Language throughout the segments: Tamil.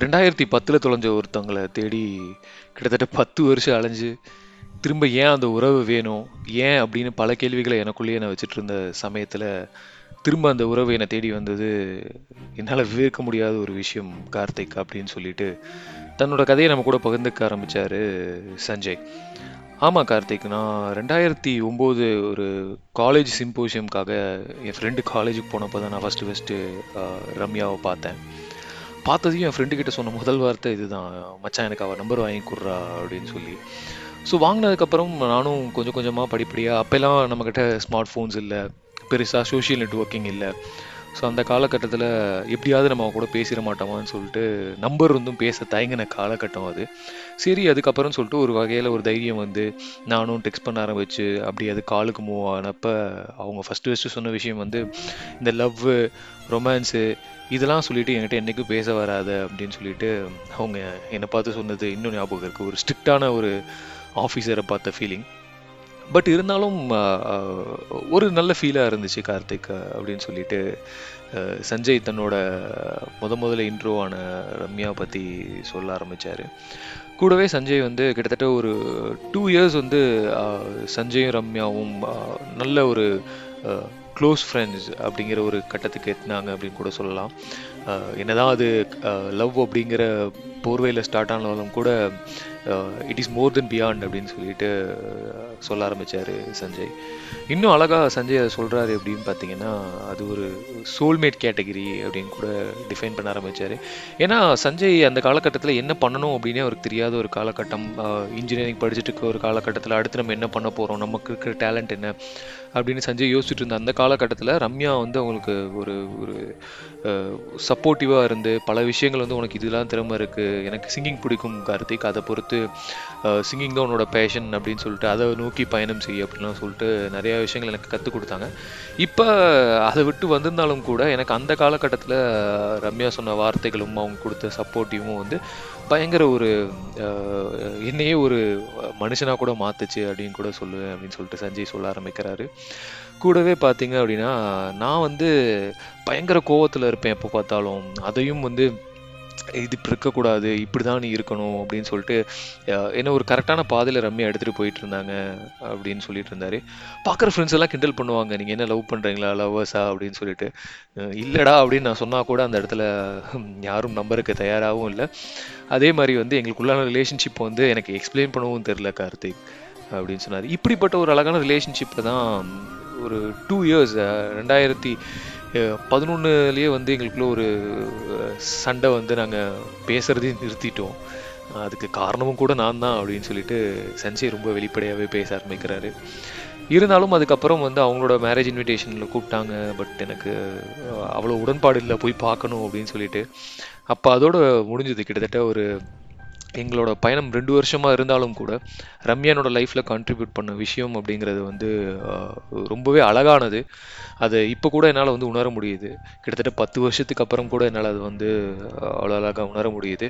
ரெண்டாயிரத்தி பத்தில் தொலைஞ்ச ஒருத்தவங்களை தேடி கிட்டத்தட்ட பத்து வருஷம் அலைஞ்சு திரும்ப ஏன் அந்த உறவு வேணும்? ஏன் அப்படின்னு பல கேள்விகளை எனக்குள்ளேயே நான் வச்சுட்டு இருந்த சமயத்தில் திரும்ப அந்த உறவு என்னை தேடி வந்தது என்னால் விவேக்க முடியாத ஒரு விஷயம் கார்த்திக் அப்படின்னு சொல்லிட்டு தன்னோட கதையை நம்ம கூட பகிர்ந்துக்க ஆரம்பிச்சாரு சஞ்சய். ஆமாம் கார்த்திக் நான் ரெண்டாயிரத்தி ஒம்போது ஒரு காலேஜ் சிம்போசியம்காக என் ஃப்ரெண்டு காலேஜுக்கு போனப்போ தான் நான் ஃபஸ்ட்டு ஃபஸ்ட்டு ரம்யாவை பார்த்தேன். பார்த்ததையும் என் ஃப்ரெண்டு கிட்ட சொன்ன முதல் வார்த்தை இதுதான். மச்சான் எனக்கு அவள் நம்பர் வாங்கி கொடுறா அப்படின்னு சொல்லி. ஸோ வாங்கினதுக்கப்புறம் நானும் கொஞ்சம் கொஞ்சமாக படிப்படியாக அப்போல்லாம் நம்மக்கிட்ட ஸ்மார்ட் ஃபோன்ஸ் இல்லை. பெருசாக சோஷியல் நெட்ஒர்க்கிங் இல்லை. ஸோ அந்த காலகட்டத்தில் எப்படியாவது நம்ம கூட பேசிட மாட்டோமான்னு சொல்லிட்டு நம்பர் இருந்தும் பேச தயங்கின காலகட்டம் அது. சரி அதுக்கப்புறம் சொல்லிட்டு ஒரு வகையில் ஒரு தைரியம் வந்து நானும் டெக்ஸ்ட் பண்ண ஆரம்பிச்சு அப்படி அது காலுக்கு மூவ் ஆனப்போ அவங்க ஃபஸ்ட்டு ஃபஸ்ட்டு சொன்ன விஷயம் வந்து இந்த லவ் ரொமான்ஸு இதெல்லாம் சொல்லிட்டு என்கிட்ட என்றைக்கும் பேச வராது அப்படின்னு சொல்லிட்டு அவங்க என்னை பார்த்து சொன்னது இன்னும் ஞாபகம் இருக்குது ஒரு ஸ்ட்ரிக்டான ஒரு ஆஃபீஸரை பார்த்த ஃபீலிங் பட் இருந்தாலும் ஒரு நல்ல ஃபீலாக இருந்துச்சு கார்த்திக் அப்படின்னு சொல்லிட்டு சஞ்சய் தன்னோட முத முதல்ல இன்ட்ரோவான ரம்யா பற்றி சொல்ல ஆரம்பித்தார் கூடவே சஞ்சய் வந்து கிட்டத்தட்ட ஒரு டூ இயர்ஸ் வந்து சஞ்சயும் ரம்யாவும் நல்ல ஒரு க்ளோஸ் ஃப்ரெண்ட்ஸ் அப்படிங்கிற ஒரு கட்டத்துக்கு எத்தினாங்க அப்படின்னு கூட சொல்லலாம். என்னதான் அது லவ் அப்படிங்கிற போர்வையில் ஸ்டார்ட் ஆனாலும் கூட it is more than beyond அப்படின்னு சொல்லிட்டு சொல்ல ஆரம்பித்தார் சஞ்சய். இன்னும் அழகா சஞ்சய் அதை சொல்கிறாரு அப்படின்னு பார்த்தீங்கன்னா அது ஒரு சோல்மேட் கேட்டகிரி அப்படின்னு கூட டிஃபைன் பண்ண ஆரம்பித்தார் ஏன்னா சஞ்சய் அந்த காலகட்டத்தில் என்ன பண்ணணும் அப்படின்னே அவருக்கு தெரியாத ஒரு காலகட்டம் இன்ஜினியரிங் படிச்சுட்டு இருக்க ஒரு காலகட்டத்தில் அடுத்து நம்ம என்ன பண்ண போகிறோம் நமக்கு இருக்கிற டேலண்ட் என்ன அப்படின்னு சஞ்சய் யோசிச்சுட்டு இருந்த அந்த காலகட்டத்தில் ரம்யா வந்து அவங்களுக்கு ஒரு ஒரு சப்போர்ட்டிவாக இருந்து பல விஷயங்கள் வந்து உனக்கு இதெல்லாம் திறமை இருக்குது எனக்கு சிங்கிங் பிடிக்கும் கார்த்திக் அதை பொறுத்து சிங்கிங் தான் உன்னோட பேஷன் அப்படின்னு சொல்லிட்டு அதை நோக்கி பயணம் செய்ய அப்படின்லாம் சொல்லிட்டு நிறையா விஷயங்கள் எனக்கு கற்றுக் கொடுத்தாங்க. இப்போ அதை விட்டு வந்திருந்தாலும் கூட எனக்கு அந்த காலகட்டத்தில் ரம்யா சொன்ன வார்த்தைகளும் அவங்க கொடுத்த சப்போர்ட்டிவும் வந்து பயங்கர ஒரு என்னையே ஒரு மனுஷனாக கூட மாத்துச்சு அப்படின்னு கூட சொல்லுவேன் அப்படின்னு சொல்லிட்டு சஞ்சய் சொல்ல ஆரம்பிக்கிறாரு. கூடவே பார்த்தீங்க அப்படின்னா நான் வந்து பயங்கர கோவத்தில் இருப்பேன் எப்போ பார்த்தாலும். அதையும் வந்து இது இப்படி இருக்கக்கூடாது இப்படி தான் நீ இருக்கணும் அப்படின்னு சொல்லிட்டு என்ன ஒரு கரெக்டான பாதையில் ரம்யா எடுத்துகிட்டு போயிட்டு இருந்தாங்க அப்படின்னு சொல்லிட்டு இருந்தாரு. பார்க்குற ஃப்ரெண்ட்ஸ் எல்லாம் கிண்டல் பண்ணுவாங்க. நீங்கள் என்ன லவ் பண்ணுறீங்களா லவ்வர்ஸா அப்படின்னு சொல்லிட்டு. இல்லைடா இல்லடா அப்படின்னு நான் சொன்னால் கூட அந்த இடத்துல யாரும் நம்பருக்கு தயாராகவும் இல்லை. அதே மாதிரி வந்து எங்களுக்குள்ளான ரிலேஷன்ஷிப் வந்து எனக்கு எக்ஸ்பிளைன் பண்ணவும் தெரில கார்த்திக் அப்படின்னு சொன்னார். இப்படிப்பட்ட ஒரு அழகான ரிலேஷன்ஷிப்பை தான் ஒரு டூ இயர்ஸ் ரெண்டாயிரத்தி பதினொன்றுலேயே வந்து எங்களுக்குள்ள ஒரு சண்டை வந்து நாங்கள் பேசுகிறதையும் நிறுத்திட்டோம். அதுக்கு காரணமும் கூட நான் தான் அப்படின்னு சொல்லிட்டு சஞ்சய் ரொம்ப வெளிப்படையாகவே பேச ஆரம்பிக்கிறாரு. இருந்தாலும் அதுக்கப்புறம் வந்து அவங்களோட மேரேஜ் இன்விடேஷனில் கூப்பிட்டாங்க. பட் எனக்கு அவ்வளோ உடன்பாடு இல்லை போய் பார்க்கணும் அப்படின்னு சொல்லிட்டு. அப்போ அதோட முடிஞ்சது கிட்டத்தட்ட ஒரு எங்களோட பயணம் ரெண்டு வருஷமாக இருந்தாலும் கூட ரம்யானோட லைஃப்பில் கான்ட்ரிபியூட் பண்ண விஷயம் அப்படிங்கிறது வந்து ரொம்பவே அழகானது. அதை இப்போ கூட என்னால் வந்து உணர முடியுது. கிட்டத்தட்ட பத்து வருஷத்துக்கு அப்புறம் கூட என்னால் அது வந்து அவ்வளோ அழகாக உணர முடியுது.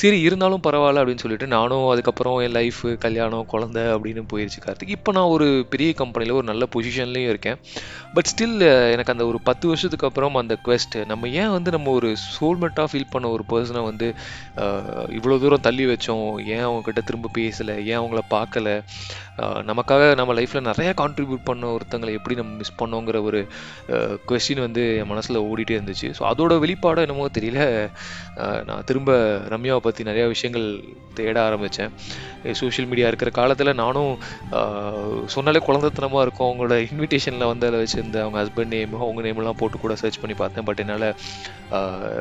சரி இருந்தாலும் பரவாயில்ல அப்படின்னு சொல்லிட்டு நானும் அதுக்கப்புறம் என் லைஃப் கல்யாணம் குழந்த அப்படின்னு போயிடுச்சு கார்த்திக். இப்போ நான் ஒரு பெரிய கம்பெனியில் ஒரு நல்ல பொசிஷன்லேயும் இருக்கேன். பட் ஸ்டில் எனக்கு அந்த ஒரு பத்து வருஷத்துக்கு அப்புறம் அந்த quest நம்ம ஏன் வந்து நம்ம ஒரு சோல்மெண்ட்டாக ஃபீல் பண்ண ஒரு பர்சனை வந்து இவ்வளோ தூரம் தள்ளி வச்சோம். ஏன் அவங்கக்கிட்ட திரும்ப பேசலை? ஏன் அவங்கள பார்க்கல? நமக்காக நம்ம லைஃப்பில் நிறையா கான்ட்ரிபியூட் பண்ண ஒருத்தங்களை எப்படி நம்ம மிஸ் பண்ணோங்கிற ஒரு கொஸ்டின் வந்து என் மனசில் ஓடிட்டே இருந்துச்சு. ஸோ அதோட வெளிப்பாடோ என்னமோ தெரியல. நான் திரும்ப ரம்யாவை பற்றி நிறையா விஷயங்கள் தேட ஆரம்பித்தேன் சோஷியல் மீடியா இருக்கிற காலத்தில் நானும் சொன்னாலே குழந்தைத்தனமாக இருக்கும். அவங்களோட இன்விடேஷனில் வந்து அதில் வச்சுருந்த அவங்க ஹஸ்பண்ட் நேம் அவங்க நேம்லாம் போட்டு கூட சர்ச் பண்ணி பார்த்தேன். பட் என்னால்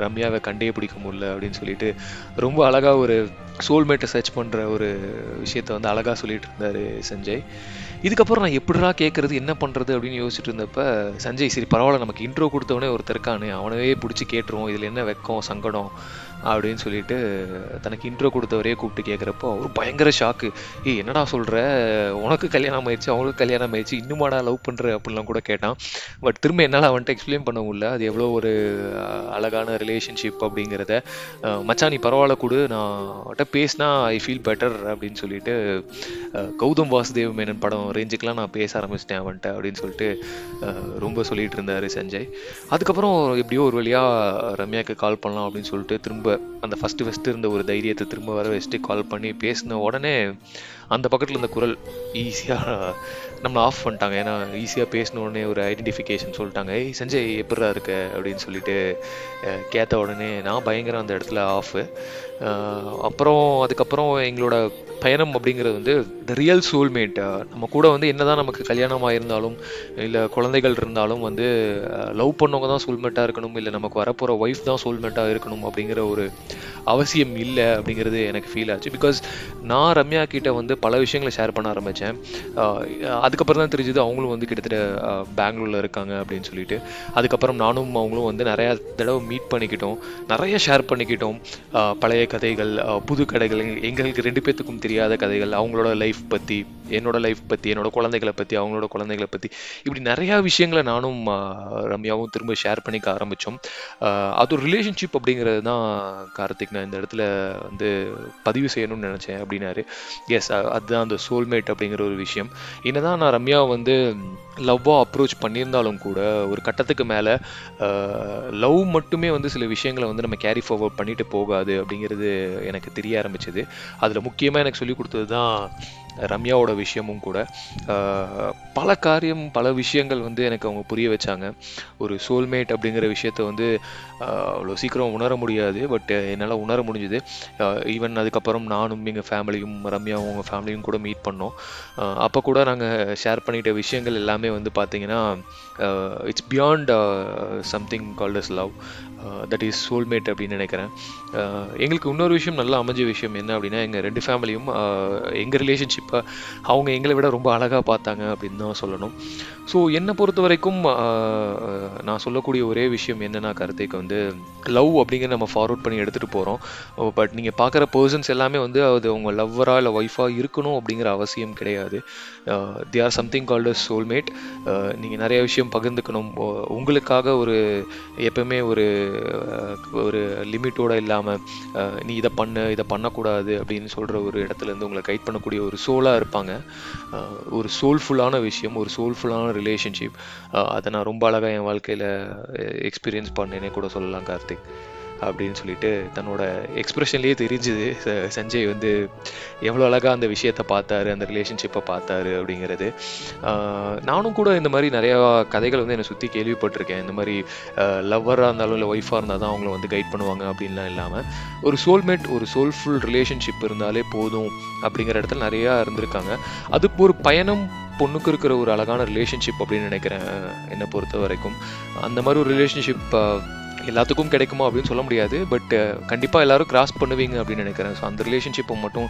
ரம்யாவை கண்டே பிடிக்க முடியல அப்படின்னு சொல்லிட்டு ரொம்ப அழகாக ஒரு சோல்மேட்டை சர்ச் பண்ணுற ஒரு விஷயத்த வந்து அழகாக சொல்லிட்டு இருந்தார் சஞ்சய். இதுக்கப்புறம் நான் எப்படிலாம் கேட்குறது என்ன பண்ணுறது அப்படின்னு யோசிச்சுட்டு இருந்தப்ப சஞ்சய் சரி பரவாயில்ல நமக்கு இன்ட்ரோ கொடுத்தவனே ஒருத்தர் அவனவே பிடிச்சி கேட்டுருவோம் இதில் என்ன வெக்கம் சங்கடம் அப்படின்னு சொல்லிட்டு தனக்கு இன்ட்ரோ கொடுத்தவரையே கூப்பிட்டு கேட்குறப்போ அவர் பயங்கர ஷாக்கு ஏய் என்னடா சொல்கிற உனக்கு கல்யாணம் ஆயிடுச்சு அவங்களுக்கு கல்யாணம் ஆயிடுச்சு. இன்னுமாடா லவ் பண்ணுற அப்படிலாம் கூட கேட்டான். பட் திரும்ப என்னால் அவன்கிட்ட எக்ஸ்பிளைன் பண்ண முடியல. அது எவ்வளோ ஒரு அழகான ரிலேஷன்ஷிப் அப்படிங்கிறத. மச்சான் நீ பரவாயில்ல கொடு. நான் அவன்கிட்ட பேசினா ஐ ஃபீல் பெட்டர் அப்படின்னு சொல்லிட்டு கௌதம் வாசுதேவ் மேனன் படம் ரேஞ்சுக்கெலாம் நான் பேச ஆரம்பிச்சிட்டேன் அவன்கிட்ட அப்படின்னு சொல்லிட்டு ரொம்ப சொல்லிட்டு இருந்தார் சஞ்சய். அதுக்கப்புறம் எப்படியோ ஒரு வழியாக ரம்யாக்கு கால் பண்ணலாம் அப்படின்னு சொல்லிட்டு திரும்ப திரும்ப அந்த ஃபஸ்ட்டு ஃபஸ்ட்டு இருந்த ஒரு தைரியத்தை திரும்ப வர வச்சுட்டு கால் பண்ணி பேசின உடனே அந்த பக்கத்தில் இருந்த குரல் ஈஸியாக நம்மளை ஆஃப் பண்ணிட்டாங்க. ஏன்னா ஈஸியாக பேசின உடனே ஒரு ஐடென்டிஃபிகேஷன் சொல்லிட்டாங்க. ஏய் சஞ்சய் எப்படிடா இருக்க? அப்படின்னு சொல்லிட்டு கேத்த கேட்ட உடனே நான் பயங்கரம் அந்த இடத்துல ஆஃபு அப்புறம் அதுக்கப்புறம் எங்களோட பயணம் அப்படிங்கிறது வந்து த ரியல் சோல்மேட் நம்ம கூட வந்து என்னதான் நமக்கு கல்யாணம் ஆயிருந்தாலும் இல்லை குழந்தைகள் இருந்தாலும் வந்து லவ் பண்ணவங்க தான் சோல்மேட்டாக இருக்கணும் இல்லை நமக்கு வரப்போகிற ஒய்ஃப் தான் சோல்மேட்டாக இருக்கணும் அப்படிங்கிற ஒரு அவசியம் இல்லை அப்படிங்கிறது எனக்கு ஃபீல் ஆச்சு. பிகாஸ் நான் ரம்யா கிட்ட வந்து பல விஷயங்களை ஷேர் பண்ண ஆரம்பித்தேன் அதுக்கப்புறம் தான் தெரிஞ்சது அவங்களும் வந்து கிட்டத்தட்ட பெங்களூரில் இருக்காங்க அப்படின்னு சொல்லிட்டு. அதுக்கப்புறம் நானும் அவங்களும் வந்து நிறையா தடவை மீட் பண்ணிக்கிட்டோம். நிறைய ஷேர் பண்ணிக்கிட்டோம். பழைய கதைகள் புது கதைகள் எங்களுக்கு ரெண்டு பேர்த்துக்கும் தெரியாத கதைகள் அவங்களோட லைஃப் பற்றி என்னோட லைஃப் பற்றி என்னோட குழந்தைகளை பற்றி அவங்களோட குழந்தைகளை பற்றி இப்படி நிறையா விஷயங்களை நானும் ரம்யாவும் திரும்ப ஷேர் பண்ணிக்க ஆரம்பித்தோம் அது ஒரு ரிலேஷன்ஷிப் அப்படிங்கிறது தான் கார்த்திக் நான் இந்த இடத்துல வந்து பதிவு செய்யணும்னு நினச்சேன் அப்படின்னாரு. எஸ் அதுதான் அந்த சோல்மேட் அப்படிங்கிற ஒரு விஷயம். என்னதான் நான் ரம்யா வந்து லவ்வாக அப்ரோச் பண்ணியிருந்தாலும் கூட ஒரு கட்டத்துக்கு மேலே லவ் மட்டுமே வந்து சில விஷயங்களை வந்து நம்ம கேரி ஃபார்வர்ட் பண்ணிட்டு போகாது அப்படிங்கிறது எனக்கு தெரிய ஆரம்பிச்சது. அதில் முக்கியமாக எனக்கு சொல்லி கொடுத்தது தான் ரம்யாவோட விஷயமும் கூட. பல காரியம் பல விஷயங்கள் வந்து எனக்கு அவங்க புரிய வச்சாங்க. ஒரு சோல்மேட் அப்படிங்கிற விஷயத்த வந்து அவ்வளோ சீக்கிரம் உணர முடியாது பட் என்னால் உணர முடிஞ்சுது. ஈவன் அதுக்கப்புறம் நானும் எங்கள் ஃபேமிலியும் ரம்யாவும் உங்கள் ஃபேமிலியும் கூட மீட் பண்ணோம். அப்போ கூட நாங்கள் ஷேர் பண்ணிட்ட விஷயங்கள் எல்லாமே வந்து பார்த்தீங்கன்னா it's beyond something called as love that is soulmate அப்படின்னு நினைக்கிறேன். எங்களுக்கு இன்னொரு விஷயம் நல்லா அமைஞ்ச விஷயம் என்ன அப்படின்னா எங்கள் ரெண்டு ஃபேமிலியும் எங்கள் ரிலேஷன்ஷிப் இப்போ அவங்க எங்களை விட ரொம்ப அழகாக பார்த்தாங்க அப்படின்னு தான் சொல்லணும். ஸோ என்னை பொறுத்த வரைக்கும் நான் சொல்லக்கூடிய ஒரே விஷயம் என்னன்னா கருத்தைக்கு வந்து லவ் அப்படிங்கிற நம்ம ஃபார்வர்ட் பண்ணி எடுத்துகிட்டு போகிறோம் பட் நீங்கள் பார்க்குற பர்சன்ஸ் எல்லாமே வந்து அது உங்கள் லவ்வராக இல்லை ஒய்ஃபாக இருக்கணும் அப்படிங்கிற அவசியம் கிடையாது. They are something called soulmate நீங்கள் நிறைய விஷயம் பகிர்ந்துக்கணும். உங்களுக்காக ஒரு எப்பவுமே ஒரு ஒரு லிமிட்டோட இல்லாமல் நீ இதை பண்ணு இதை பண்ணக்கூடாது அப்படின்னு சொல்கிற ஒரு இடத்துலேருந்து உங்களை கைட் பண்ணக்கூடிய ஒரு சோலாக இருப்பாங்க. ஒரு சோல்ஃபுல்லான விஷயம் ஒரு சோல்ஃபுல்லான ரிலேஷன்ஷிப் அதை நான் ரொம்ப அழகாக என் வாழ்க்கையில் எக்ஸ்பீரியன்ஸ் பண்ணேனே கூட சொல்லலாம் கார்த்திக். அப்படின்னு சொல்லிட்டு தன்னோட எக்ஸ்ப்ரெஷன்லேயே தெரிஞ்சுது. ச- சஞ்சய் வந்து எவ்வளோ அழகாக அந்த விஷயத்தை பார்த்தாரு அந்த ரிலேஷன்ஷிப்பை பார்த்தாரு அப்படிங்கிறது. நானும் கூட இந்த மாதிரி நிறையா கதைகள் வந்து என்னை சுற்றி கேள்விப்பட்டிருக்கேன். இந்த மாதிரி லவ்வராக இருந்தாலும் இல்லை ஒய்ஃபாக இருந்தால் தான் அவங்கள வந்து கைட் பண்ணுவாங்க அப்படின்லாம் இல்லாமல் ஒரு சோல்மேட் ஒரு சோல்ஃபுல் ரிலேஷன்ஷிப் இருந்தாலே போதும் அப்படிங்கிற இடத்துல நிறையா இருந்திருக்காங்க. அது ஒரு பயணம் பொண்ணுக்கு இருக்கிற ஒரு அழகான ரிலேஷன்ஷிப் அப்படின்னு நினைக்கிறேன் என்னை பொறுத்த வரைக்கும் அந்த மாதிரி ஒரு ரிலேஷன்ஷிப் எல்லாத்துக்கும் கிடைக்குமா அப்படின்னு சொல்ல முடியாது பட் கண்டிப்பாக எல்லாரும் கிராஸ் பண்ணுவீங்க அப்படின்னு நினைக்கிறேன். ஸோ அந்த ரிலேஷன்ஷிப்பை மட்டும்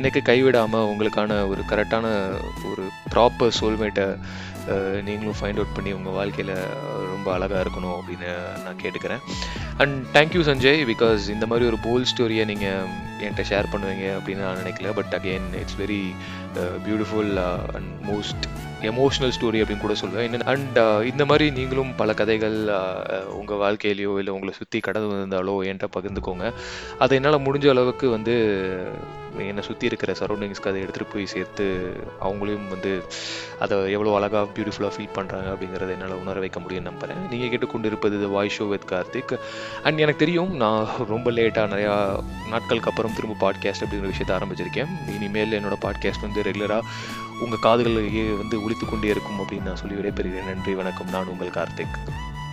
எனக்கு கைவிடாமல் உங்களுக்கான ஒரு கரெக்டான ஒரு ப்ராப்பர் சோல்மேட்டை நீங்களும் ஃபைண்ட் அவுட் பண்ணி உங்கள் வாழ்க்கையில் ரொம்ப அழகாக இருக்கணும் அப்படின்னு நான் கேட்டுக்கிறேன். அண்ட் தேங்க்யூ சஞ்சய் பிகாஸ் இந்த மாதிரி ஒரு போல் ஸ்டோரியை நீங்கள் என்கிட்ட ஷேர் பண்ணுவீங்க அப்படின்னு நான் நினைக்கல. But again it's very beautiful and most emotional story அப்படின்னு கூட சொல்லுவேன். அண்ட் uh, இந்த மாதிரி நீங்களும் பல கதைகள் uh, uh, உங்கள் வாழ்க்கையிலையோ இல்லை உங்களை சுற்றி கடந்து வந்திருந்தாலோ என்கிட்ட பகிர்ந்துக்கோங்க. அதை என்னால் முடிஞ்ச அளவுக்கு வந்து என்னை சுற்றி இருக்கிற சரௌண்டிங்ஸ்க்கு அதை எடுத்துகிட்டு போய் சேர்த்து அவங்களையும் வந்து அதை எவ்வளோ அழகாக பியூட்டிஃபுல்லாக ஃபீல் பண்ணுறாங்க அப்படிங்கிறத என்னால் உணர வைக்க முடியும்னு நம்புகிறேன் நீங்கள் கேட்டுக்கொண்டு இருப்பது இது voice show with Karthik. And எனக்கு தெரியும் நான் ரொம்ப லேட்டாக நிறையா நாட்களுக்கு அப்புறம் திரும்ப பாட்காஸ்ட் அப்படிங்கிற விஷயத்தை ஆரம்பிச்சிருக்கேன். இனிமேல் என்னோட பாட்காஸ்ட் வந்து ரெகுலராக உங்கள் காதுகளிலேயே வந்து ஒழித்து கொண்டே இருக்கும் அப்படின்னு நான் சொல்லி விடைபெறுகிறேன். நன்றி வணக்கம். நான் உங்கள் கார்த்திக்.